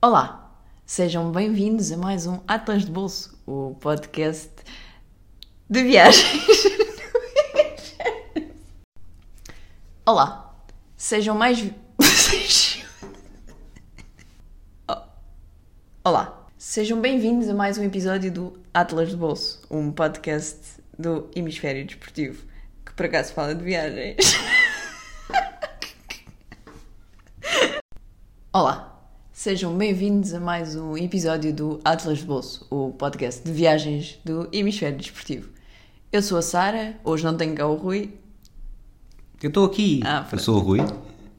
Olá, sejam bem-vindos a mais um Atlas de Bolso, o podcast de viagens. Olá, sejam mais. Olá, sejam bem-vindos a mais um episódio do Atlas de Bolso, um podcast do Hemisfério Desportivo, que por acaso fala de viagens. Olá, sejam bem-vindos a mais um episódio do Atlas de Bolso, o podcast de viagens do Hemisfério Desportivo. Eu sou a Sara, hoje não tenho cá o Rui Eu estou aqui. Ah, eu sou o Rui.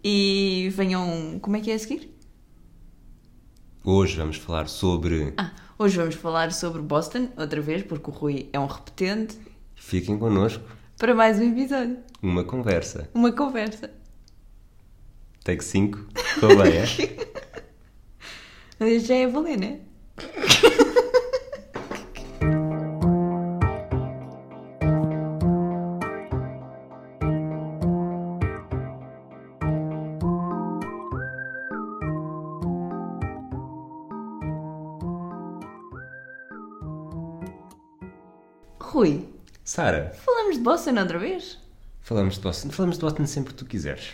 e venham. Como é que é a seguir? Hoje vamos falar sobre. Ah, hoje vamos falar sobre Boston, outra vez, porque o Rui é um repetente, Fiquem connosco. para mais um episódio. Uma conversa. Uma conversa. Take 5. Estou bem, é? Mas isto já é valer, né? Rui, Sara, falamos de Boston outra vez? falamos de Boston. Falamos de Boston sempre que tu quiseres.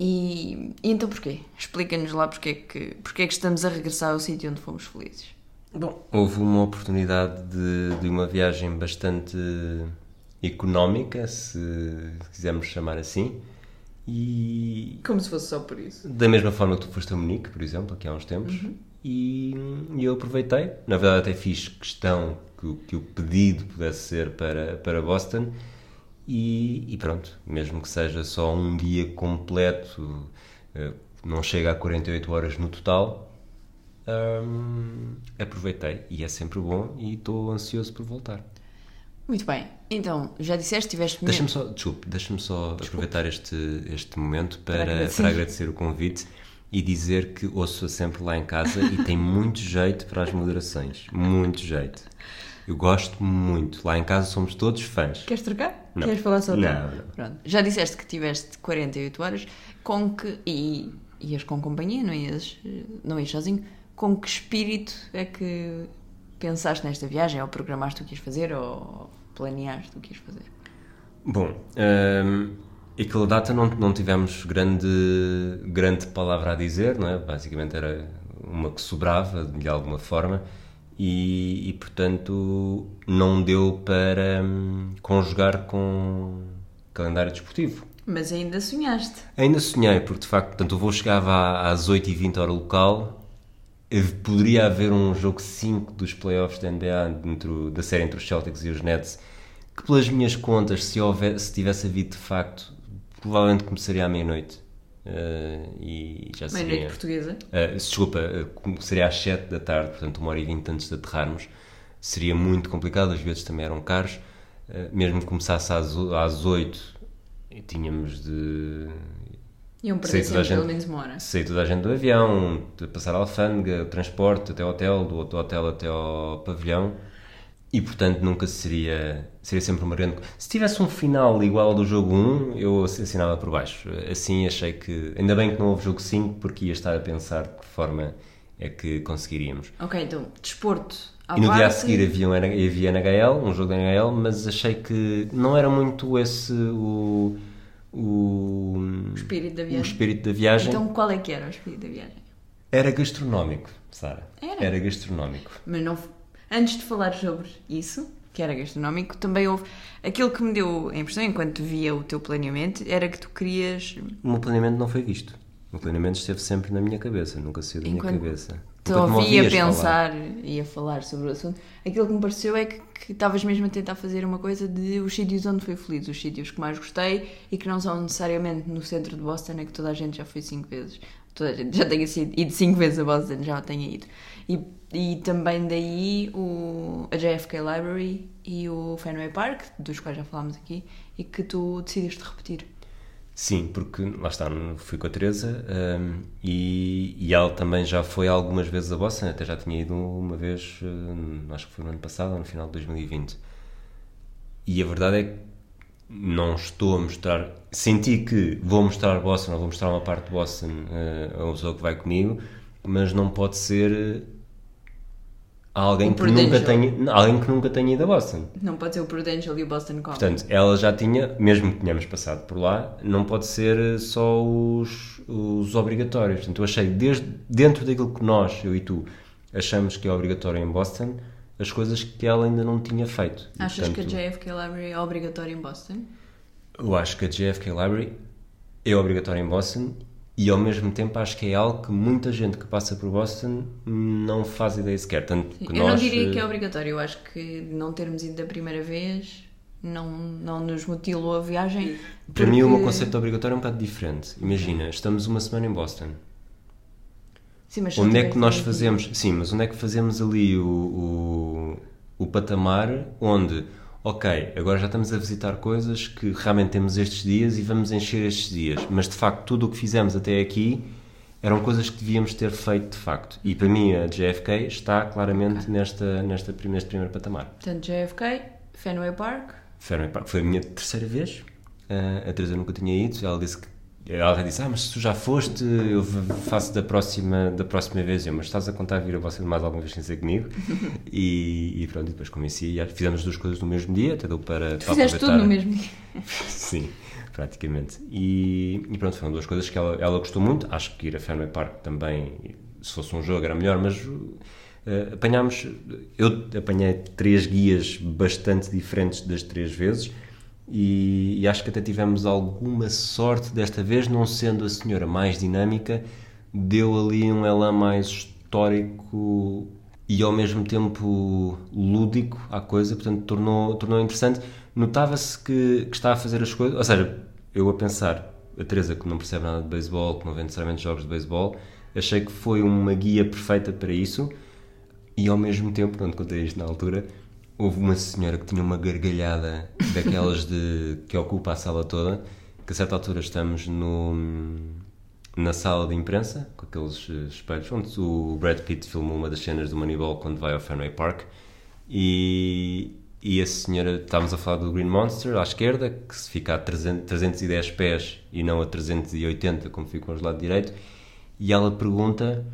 E, e então porquê? Explica-nos lá porque é, que, porque é que estamos a regressar ao sítio onde fomos felizes. Bom, houve uma oportunidade de, de uma viagem bastante económica, se quisermos chamar assim. E Como se fosse só por isso. da mesma forma que tu foste a Munique, por exemplo, aqui há uns tempos, e, e eu aproveitei. Na verdade, até fiz questão que, o- que o pedido pudesse ser para, para Boston, e, e pronto, mesmo que seja só um dia completo, eh, não chega a 48 horas no total, hum, aproveitei e é sempre bom e estou ansioso por voltar. Muito bem. Então, já disseste, tiveste Deixa-me só, desculpe, deixa-me só aproveitar este, este momento para, para, agradecer. agradecer. o convite e dizer que ouço-a sempre lá em casa e tem muito jeito para as moderações. Muito jeito. Eu gosto muito. Lá em casa somos todos fãs. Queres trocar? Não. Queres falar só tu? Não, não. Pronto. Já disseste que tiveste 48 horas com que. E ias com companhia, não ias, não ias sozinho. Com que espírito é que pensaste nesta viagem? Ou programaste o que ias fazer? Ou planeaste o que ias fazer? Bom, hum, aquela data não, não tivemos grande, grande palavra a dizer, não é? Basicamente era uma que sobrava de alguma forma e, e, portanto não deu para hum, conjugar com calendário desportivo. Mas ainda sonhaste. Ainda sonhei, porque de facto, portanto, o voo chegava às 8h20 hora local, poderia haver um jogo 5 dos playoffs da NBA dentro da série entre os Celtics e os Nets, que pelas minhas contas, se, houver, se tivesse havido de facto, provavelmente começaria à meia-noite. Eh, e já Meia-noite seria... portuguesa. Uh, desculpa, uh, começaria às 7 da tarde, portanto, uma hora e 20 antes de aterrarmos. Seria muito complicado, os bilhetes também eram caros. Uh, mesmo que começasse às, o- às 8, e tínhamos de Iam perder Sei toda a sempre pelo gente- menos uma hora. sair toda a gente do avião, de passar a alfândega, o transporte até ao hotel, do outro hotel até ao pavilhão. E portanto nunca seria. Seria sempre uma grande. Se tivesse um final igual ao do jogo 1, eu assinava por baixo. Assim achei que. Ainda bem que não houve jogo 5, porque ia estar a pensar de que forma é que conseguiríamos. Ok, então, desporto. E no dia a seguir havia, um, havia NHL, um jogo da NHL, mas achei que não era muito esse o. O, O espírito da o viagem. espírito da viagem. Então, qual é que era o espírito da viagem? Era gastronómico, Sara. Era? gastronómico. Mas não. Antes de falar sobre isso, que era gastronómico, também houve. Aquilo que me deu a impressão, enquanto via o teu planeamento, era que tu querias. O meu planeamento não foi visto. O planeamento esteve sempre na minha cabeça, nunca saiu da Enquanto minha cabeça. Te ouvia ouvias falar. pensar e a falar sobre o assunto, aquilo que me pareceu é que que estavas mesmo a tentar fazer uma coisa de os sítios onde fui feliz, os sítios que mais gostei e que não são necessariamente no centro de Boston, é que toda a gente já foi cinco vezes. Toda a gente já tenha sido, ido cinco vezes a Boston, já tenha ido. E, e também daí o, a JFK Library e o Fenway Park, dos quais já falámos aqui, e que tu decidiste repetir. Sim, porque lá está, fui com a Teresa hum, e, e ela também já foi algumas vezes a Boston, até já tinha ido uma vez, hum, acho que foi no ano passado, no final de 2020. E a verdade é que não estou a mostrar. Senti que vou mostrar Boston, ou vou mostrar uma parte de Boston uh, a uma pessoa que vai comigo, mas não pode ser alguém O que nunca tenha alguém que nunca tenha ido a Boston. Não pode ser o Prudential e o Boston Common. Portanto, ela já tinha, mesmo que tenhamos passado por lá, não pode ser só os, os obrigatórios. Portanto, eu achei, desde, dentro daquilo que nós, eu e tu, achamos que é obrigatório em Boston, as coisas que ela ainda não tinha feito. Achas portanto, que a JFK Library é obrigatória em Boston? Eu acho que a JFK Library é obrigatória em Boston e ao mesmo tempo acho que é algo que muita gente que passa por Boston não faz ideia sequer. Tanto que eu nós, não diria que é eh, obrigatório. Eu acho que não termos ido da primeira vez não, não nos mutilou a viagem. Para mim, o meu porque- conceito de obrigatório é um bocado diferente. Imagina, estamos uma semana em Boston. Sim, mas Onde é que nós fazemos? Sim, mas onde é que fazemos ali o, o, o patamar onde, ok, agora já estamos a visitar coisas que realmente temos estes dias e vamos encher estes dias, mas de facto tudo o que fizemos até aqui eram coisas que devíamos ter feito de facto. E para mim a JFK está claramente nesta, nesta, prim- neste primeiro patamar. Portanto, JFK, Fenway Park. Fenway Park foi a minha terceira vez. Ah, a Teresa nunca tinha ido. Ela disse que ela disse: Ah, mas se tu já foste, eu faço da próxima, da próxima vez. Eu, mas estás a contar vir a você mais alguma vez sem ser comigo? e, e pronto, e depois convenci. E fizemos as duas coisas no mesmo dia, até deu para. Tu para fizeste tudo no mesmo dia. Sim, praticamente. E, e pronto, foram duas coisas que ela, ela gostou muito. Acho que ir a Fenway Park também, se fosse um jogo, era melhor, mas eh, apanhámos. Eu apanhei três guias bastante diferentes das três vezes. E, e acho que até tivemos alguma sorte desta vez, não sendo a senhora mais dinâmica, deu ali um elan mais histórico e ao mesmo tempo lúdico à coisa, portanto tornou, tornou interessante. Notava-se que, que está a fazer as coisas, ou seja, eu a pensar, a Teresa que não percebe nada de beisebol, que não vê necessariamente jogos de beisebol, achei que foi uma guia perfeita para isso e ao mesmo tempo, quando contei isto na altura, houve uma senhora que tinha uma gargalhada daquelas de, que ocupa a sala toda, que a certa altura estamos no, na sala de imprensa, com aqueles eh, espelhos, onde o Brad Pitt filmou uma das cenas do Moneyball quando vai ao Fenway Park, e, e a senhora, estávamos a falar do Green Monster à esquerda, que se fica a 300, 310 pés e não a 380 como ficam os lado direito, e ela pergunta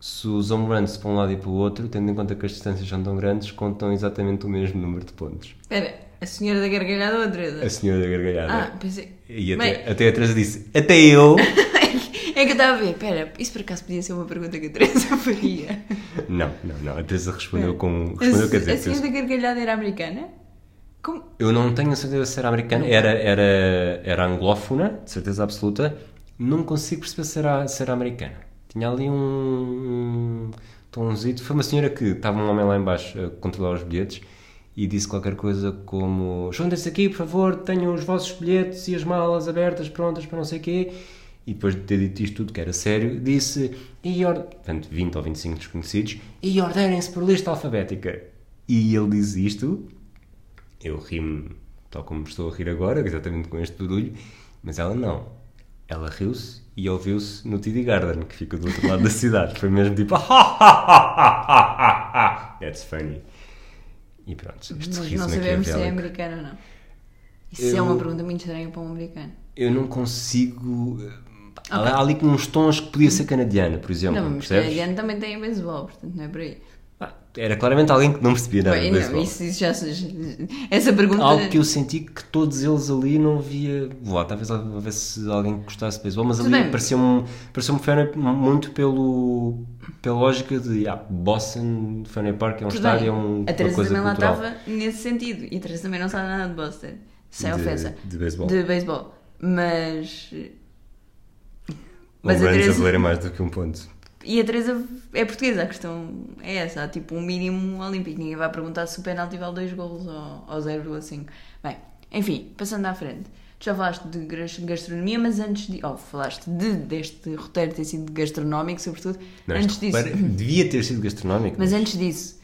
se os home runs para um lado e para o outro, tendo em conta que as distâncias são tão grandes, contam exatamente o mesmo número de pontos. Espera, a senhora da gargalhada ou a Teresa? A senhora da gargalhada. Ah, pensei. E Bem, até, até a Teresa disse, até eu... é que eu estava a ver, espera, isso por acaso podia ser uma pergunta que a Teresa faria. não, não, não. A Teresa respondeu com... A, Respondeu, quer a dizer, senhora da gargalhada era americana? Como? eu não tenho a certeza se era americana, era, era, era anglófona, de certeza absoluta. Não consigo perceber se era, se era americana. Tinha ali um, um tonzito. Foi uma senhora que estava um homem lá embaixo a controlar os bilhetes e disse qualquer coisa como juntem-se aqui, por favor, tenham os vossos bilhetes e as malas abertas, prontas para não sei o quê. E depois de ter dito isto tudo, que era sério, disse, e or... portanto, 20 ou 25 desconhecidos, e ordenem-se por lista alfabética. E ele diz isto, eu ri-me tal como estou a rir agora, exatamente com este barulho, mas ela não. Ela riu-se e ouviu-se no TD Garden, que fica do outro lado da cidade. Foi mesmo tipo, that's funny. E pronto, este Mas riso não sabemos se é americana ou não. Isso é Eu- uma pergunta muito estranha para um americano. Eu não consigo... Há há ali com uns tons que podia ser canadiana, por exemplo, não, mas percebes? canadiano também tem beisebol, portanto não é por aí. Era claramente alguém que não percebia nada Bem, de não, beisebol. isso, isso já Essa pergunta. Algo que eu senti que todos eles ali não via. Lá, talvez houvesse alguém que gostasse de beisebol, mas Tudo ali bem. parecia-me parecia Fenway muito pelo, pela lógica de ah, Boston, Fenway Park é um Tudo estádio, bem. é um, a Teresa também lá estava nesse sentido. E a Teresa também não sabe nada de Boston. Sem De- ofensa. de beisebol. De beisebol. Mas. Mas Mas a a Teresa. valer mais do que um ponto. E a Teresa é portuguesa, a questão é essa. Há tipo um mínimo olímpico. Ninguém vai perguntar se o penalti vale 2 golos ou, ou 0,5. Bem, enfim, passando à frente. Tu já falaste de gas- gastronomia, mas antes de. Oh, falaste de, deste roteiro ter sido gastronómico, sobretudo. Não, antes disso. devia ter sido gastronómico. Mas antes disso,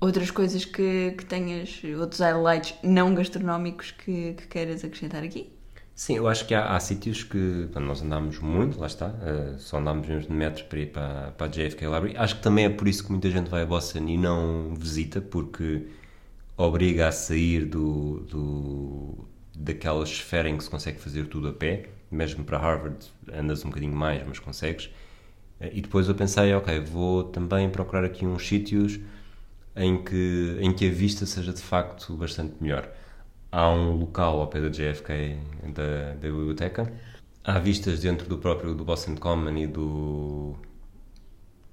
outras coisas que, que tenhas, outros highlights não gastronómicos que, que queiras acrescentar aqui? Sim, eu acho que há, há sítios que nós andámos muito, lá está, eh, só andámos mesmo de metro para ir para, para a JFK Library. Acho que também é por isso que muita gente vai a Boston e não visita, porque obriga a sair do, do, daquela esfera em que se consegue fazer tudo a pé. Mesmo para Harvard andas um bocadinho mais, mas consegues. Eh, E depois eu pensei, ok, vou também procurar aqui uns sítios em que, em que a vista seja de facto bastante melhor. Há um local ao pé da JFK, da, da biblioteca. Há vistas dentro do próprio do Boston Common e do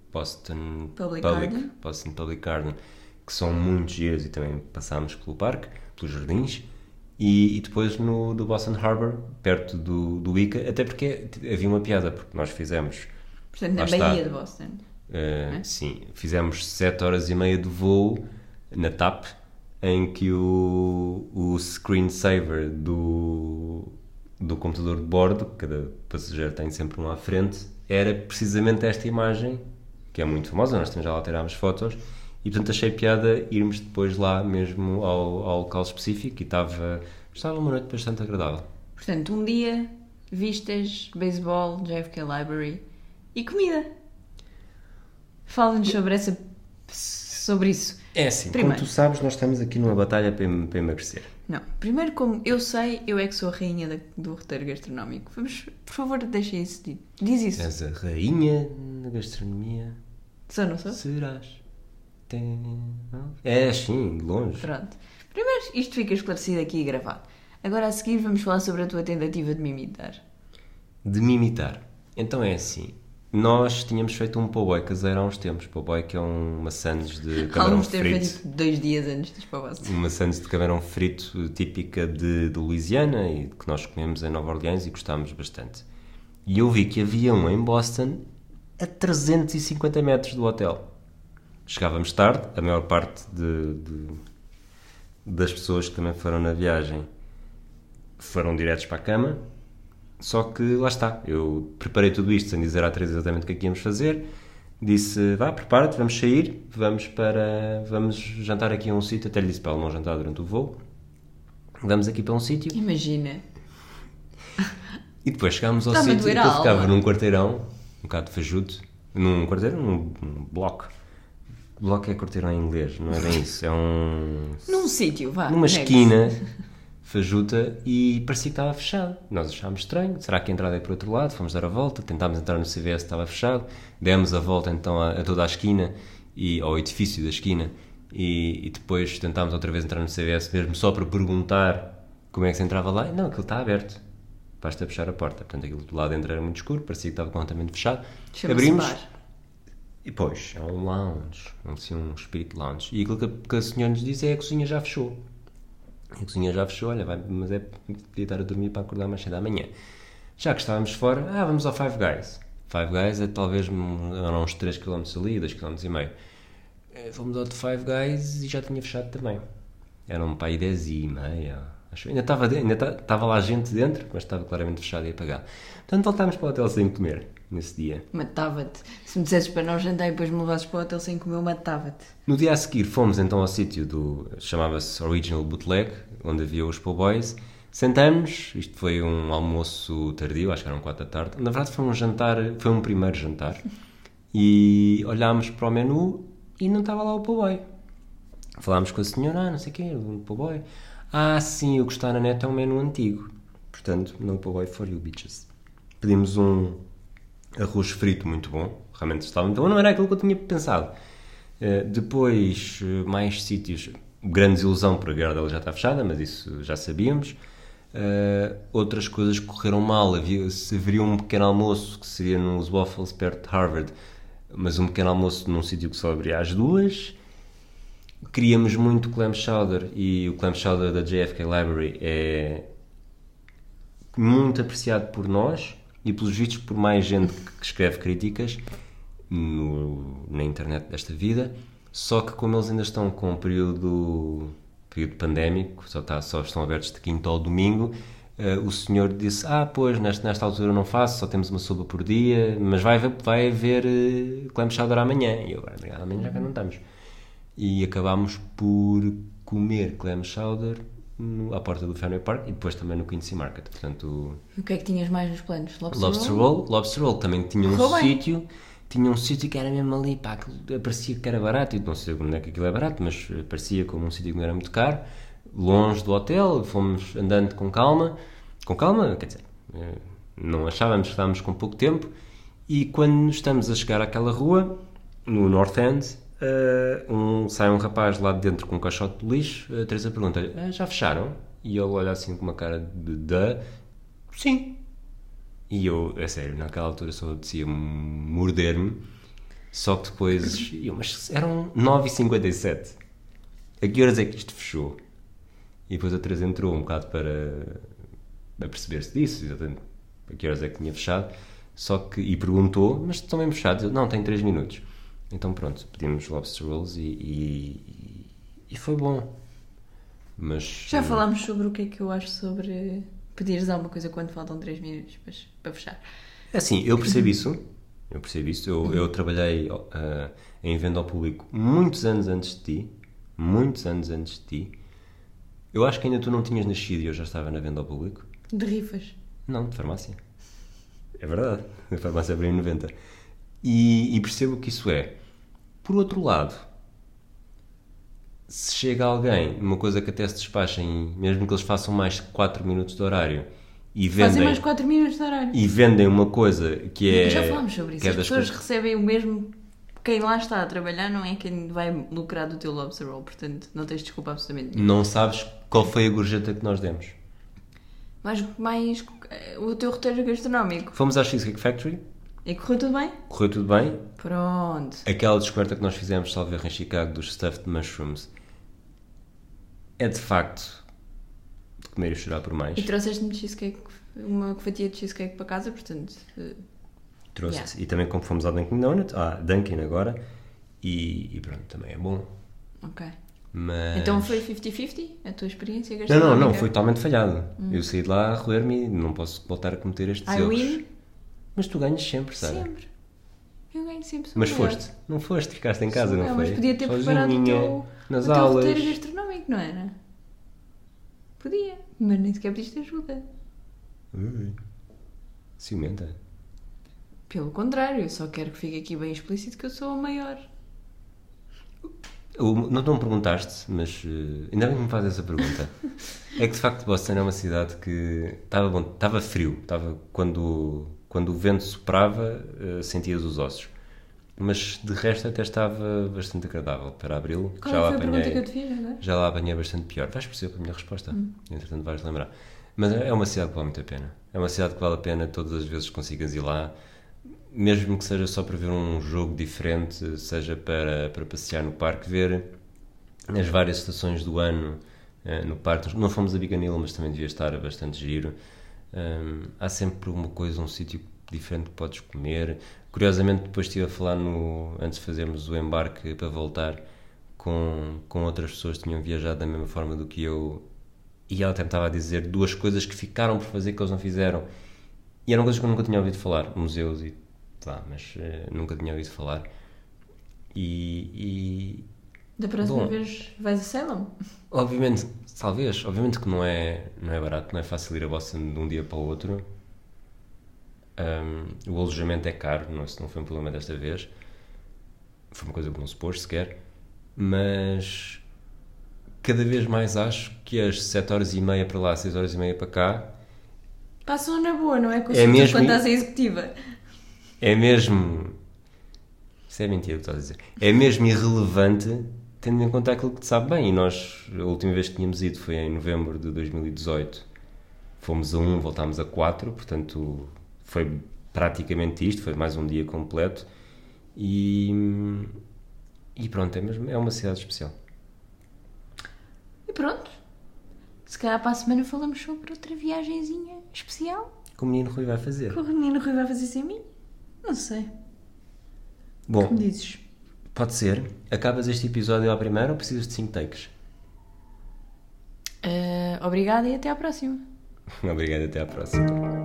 Boston Public Garden. Boston Public Garden, que são muito giros e também passámos pelo parque, pelos jardins. E, e depois no do Boston Harbor, perto do, do Ica, até porque havia uma piada, porque nós fizemos Portanto, na está. Baía de Boston. Uh, Sim, fizemos 7 horas e meia de voo na TAP, em que o, o screensaver do, do computador de bordo, que cada passageiro tem sempre um à frente, era precisamente esta imagem, que é muito famosa, nós também já lá tirámos fotos, e portanto achei piada irmos depois lá mesmo ao, ao local específico e estava, estava uma noite bastante agradável. Portanto, um dia, vistas, beisebol, JFK Library e comida. Fala-nos sobre, essa, sobre isso. É assim, Primeiro. como tu sabes, nós estamos aqui numa batalha para, para emagrecer. Não, primeiro, como eu sei, eu é que sou a rainha da- do roteiro gastronómico. Vamos, por favor, deixa isso dito. Diz isso. És a rainha da gastronomia. Só não sou? Serás? Tem-? É, sim, longe. Pronto. Primeiro, isto fica esclarecido aqui e gravado. Agora a seguir vamos falar sobre a tua tentativa de me imitar. De me imitar. Então é assim. Nós tínhamos feito um po'boy caseiro há uns tempos. Po'boy que é um maçãs de camarão ter frito. feito dois dias antes dos pavos. Uma maçãs de camarão frito típica de, de Louisiana e que nós comemos em Nova Orleans e gostámos bastante. E eu vi que havia um em Boston a 350 metros do hotel. Chegávamos tarde, a maior parte de- de- das pessoas que também foram na viagem foram diretos para a cama. Só que lá está, eu preparei tudo isto sem dizer à Teresa exatamente o que é que íamos fazer. Disse: vá, prepara-te, vamos sair, vamos para. Vamos jantar aqui a um sítio. Até lhe disse para ela não jantar durante o voo. Vamos aqui para um sítio. Imagina. E depois chegámos ao sítio eu ficava num quarteirão, um bocado fajuto. Num quarteirão, num, num bloco. Bloco é quarteirão em inglês, não é bem isso. É um. Num sítio, vá. numa esquina fajuta e parecia que estava fechado. Nós achámos estranho. Será que a entrada é por outro lado? Fomos dar a volta, tentámos entrar no CVS, estava fechado. Demos a volta então a, a toda a esquina, e, ao edifício da esquina, e, e depois tentámos outra vez entrar no CVS mesmo só para perguntar como é que se entrava lá. Não, aquilo está aberto. Basta fechar a porta. Portanto, aquilo do lado dentro era muito escuro, parecia que estava completamente fechado. Abrimos. bar. E pois, é um lounge, assim, um espírito lounge. E aquilo que a, que a senhora nos diz é a cozinha já fechou. A cozinha já fechou, olha, vai, mas é podia estar a dormir para acordar mais cedo amanhã. Já que estávamos fora, ah, vamos ao Five Guys. Five Guys é talvez eram uns 3 km ali, 2 km e meio. Eh, Fomos ao de Five Guys e já tinha fechado também. Eram para aí 10 e meia. Acho. Ainda estava, ainda ta- estava lá gente dentro, mas estava claramente fechado e apagado. Portanto, voltámos para o hotel sem comer nesse dia. Matava-te. Se me dissesses para não jantar e depois me levasses para o hotel sem comer, eu matava-te. No dia a seguir fomos então ao sítio do. chamava-se Original Bootleg, onde havia os Boys. Sentamos, isto foi um almoço tardio, acho que eram 4 da tarde. Na verdade foi um jantar, foi um primeiro jantar. E olhámos para o menu e não estava lá o Boy. Falámos com a senhora, ah, não sei quê, o Boy. Ah, sim, o que está na net é um menu antigo. Portanto, no Boy for you, bitches. Pedimos um arroz frito muito bom, realmente estava muito bom, não era aquilo que eu tinha pensado. Eh, depois, eh, mais sítios, grande desilusão porque a Gardel já está fechada, mas isso já sabíamos. Eh, outras coisas correram mal, havia, haveria um pequeno almoço que seria nos Waffles perto de Harvard, mas um pequeno almoço num sítio que só abria às duas. Queríamos muito clam chowder e o clam chowder da JFK Library é muito apreciado por nós e pelos vistos por mais gente que escreve críticas no- na internet desta vida. Só que como eles ainda estão com um período, período pandémico, só, está, só estão abertos de quinta ao domingo, eh, o senhor disse, ah, pois, nesta, nesta altura não faço, só temos uma sopa por dia, mas vai, vai haver uh, clam chowder amanhã. E eu, amanhã já cá não estamos. E acabámos por comer clam chowder no- à porta do Fenway Park e depois também no Quincy Market. Portanto, E o que é que tinhas mais nos planos? Lobster, Lobster roll? Roll, Lobster Roll também tinha um bem. sítio, tinha um sítio que era mesmo ali, pá, aquilo parecia que era barato, e não sei onde é que aquilo é barato, mas parecia como um sítio que não era muito caro, longe do hotel, fomos andando com calma, com calma, quer dizer, eh, não achávamos que estávamos com pouco tempo, E quando estamos a chegar àquela rua, no North End, eh, um, sai um rapaz lá de dentro com um caixote de lixo. A Teresa pergunta-lhe: "Ah, Já fecharam? E ele olha assim com uma cara de. de Sim. E eu, a sério, naquela altura só apetecia morder-me. Só que depois. eu, mas eram 9h57. A que horas é que isto fechou? E depois a Teresa entrou um bocado para, para perceber-se disso, exatamente a que horas é que tinha fechado. Só que, e perguntou, mas estão bem fechados? Eu, não, tem 3 minutos. Então pronto, pedimos lobster rolls e, e, e foi bom. Mas. Já falámos sobre o que é que eu acho sobre pedires alguma coisa quando faltam 3 minutos para, para fechar. É assim, eu percebo isso. Eu percebo isso. Eu, eu trabalhei uh, em venda ao público muitos anos antes de ti. Muitos anos antes de ti. Eu acho que ainda tu não tinhas nascido e eu já estava na venda ao público. De rifas. Não, de farmácia. É verdade. A farmácia abriu em 90. E, e percebo que isso é. Por outro lado, se chega alguém, uma coisa que até se despachem, mesmo que eles façam mais de 4 minutos de horário e vendem, Fazem mais 4 minutos de horário. e vendem uma coisa que é. Já falámos sobre isso. é As pessoas coisas- recebem o mesmo. Quem lá está a trabalhar não é quem vai lucrar do teu lobster roll, portanto não tens desculpa absolutamente nenhuma. Não sabes qual foi a gorjeta que nós demos. Mais, mais eh, o teu roteiro gastronómico. Fomos à Cheesecake Factory, E correu tudo bem? correu tudo bem. Pronto. Aquela descoberta que nós fizemos, salvo em Chicago, dos stuffed mushrooms, é de facto de comer e chorar por mais. E trouxeste-me cheesecake, uma fatia de cheesecake para casa, portanto. eh, Trouxe Yeah. E também como fomos ao Dunkin' Donut, à Dunkin' agora, e, e pronto, também é bom. Ok. Mas... Então foi 50-50 a tua experiência Não, gastronómica? não, não, foi totalmente falhado. Eu saí de lá a roer-me e não posso voltar a cometer estes I erros. win Mas tu ganhas sempre, sabe? sempre. Eu ganho sempre. Mas maior. foste, não foste, ficaste em casa, não maior, foi? Mas podia ter preparado o Sozinha, teu, nas o teu aulas. roteiro gastronómico, não era? Podia, mas nem sequer pediste ajuda. Ui. Ciumenta. Pelo contrário, eu só quero que fique aqui bem explícito que eu sou a maior. O- Não, não me perguntaste, mas eh, ainda bem que me fazes essa pergunta. é que de facto Boston é uma cidade que estava bom, estava frio, estava quando quando o vento soprava eh, sentias os ossos, mas de resto até estava bastante agradável para abril. Qual já lá apanhei, fiz agora? já lá apanhei bastante pior. Vais perceber a minha resposta. Hum. Entretanto vais lembrar. Mas é uma cidade que vale muito a pena. É uma cidade que vale a pena todas as vezes que consigas ir lá, mesmo que seja só para ver um jogo diferente, seja para, para passear no parque, ver as várias estações do ano eh, no parque. Não fomos a Biganila, mas também devia estar bastante giro. Há sempre uma coisa, um sítio diferente que podes comer. Curiosamente, depois estive a falar no, antes de fazermos o embarque para voltar com, com outras pessoas que tinham viajado da mesma forma do que eu. E ela até me estava a dizer duas coisas que ficaram por fazer que eles não fizeram. E eram coisas que eu nunca tinha ouvido falar, museus e pá, mas eh, nunca tinha ouvido falar. E Da próxima Bom. vez vais a Salem? Obviamente, talvez, obviamente que não é, não é barato, não é fácil ir a Boston de um dia para o outro. Um, o alojamento é caro, não, isso não foi um problema desta vez. Foi uma coisa que não se pôs sequer. Mas cada vez mais acho que as 7 horas e meia para lá, 6 horas e meia para cá, Passam na boa, não é? Com É é mesmo- quando estás a executiva. é mesmo. Isso é mentira o que estás a dizer. É mesmo irrelevante tendo em conta aquilo que te sabe bem. E nós, a última vez que tínhamos ido foi em novembro de 2018. Fomos a 1, voltámos a 4, portanto foi praticamente isto, foi mais um dia completo. E, e pronto, é, mesmo, é uma cidade especial. E pronto. Se calhar para a semana falamos sobre outra viagenzinha especial. Que o menino Rui vai fazer. Que o menino Rui vai fazer sem mim? Não sei. Bom, Como dizes? Pode ser. Acabas este episódio à primeira ou precisas de 5 takes? Eh, obrigada e até à próxima. Obrigado, até à próxima.